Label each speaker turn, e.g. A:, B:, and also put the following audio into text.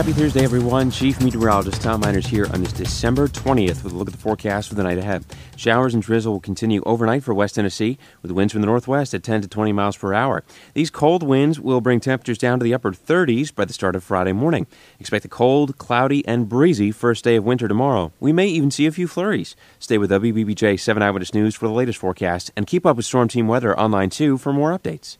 A: Happy Thursday, everyone. Chief Meteorologist Tom Miners here on this December 20th with a look at the forecast for the night ahead. Showers and drizzle will continue overnight for West Tennessee with winds from the northwest at 10 to 20 miles per hour. These cold winds will bring temperatures down to the upper 30s by the start of Friday morning. Expect a cold, cloudy, and breezy first day of winter tomorrow. We may even see a few flurries. Stay with WBBJ 7 Eyewitness News for the latest forecast and keep up with Storm Team Weather online too for more updates.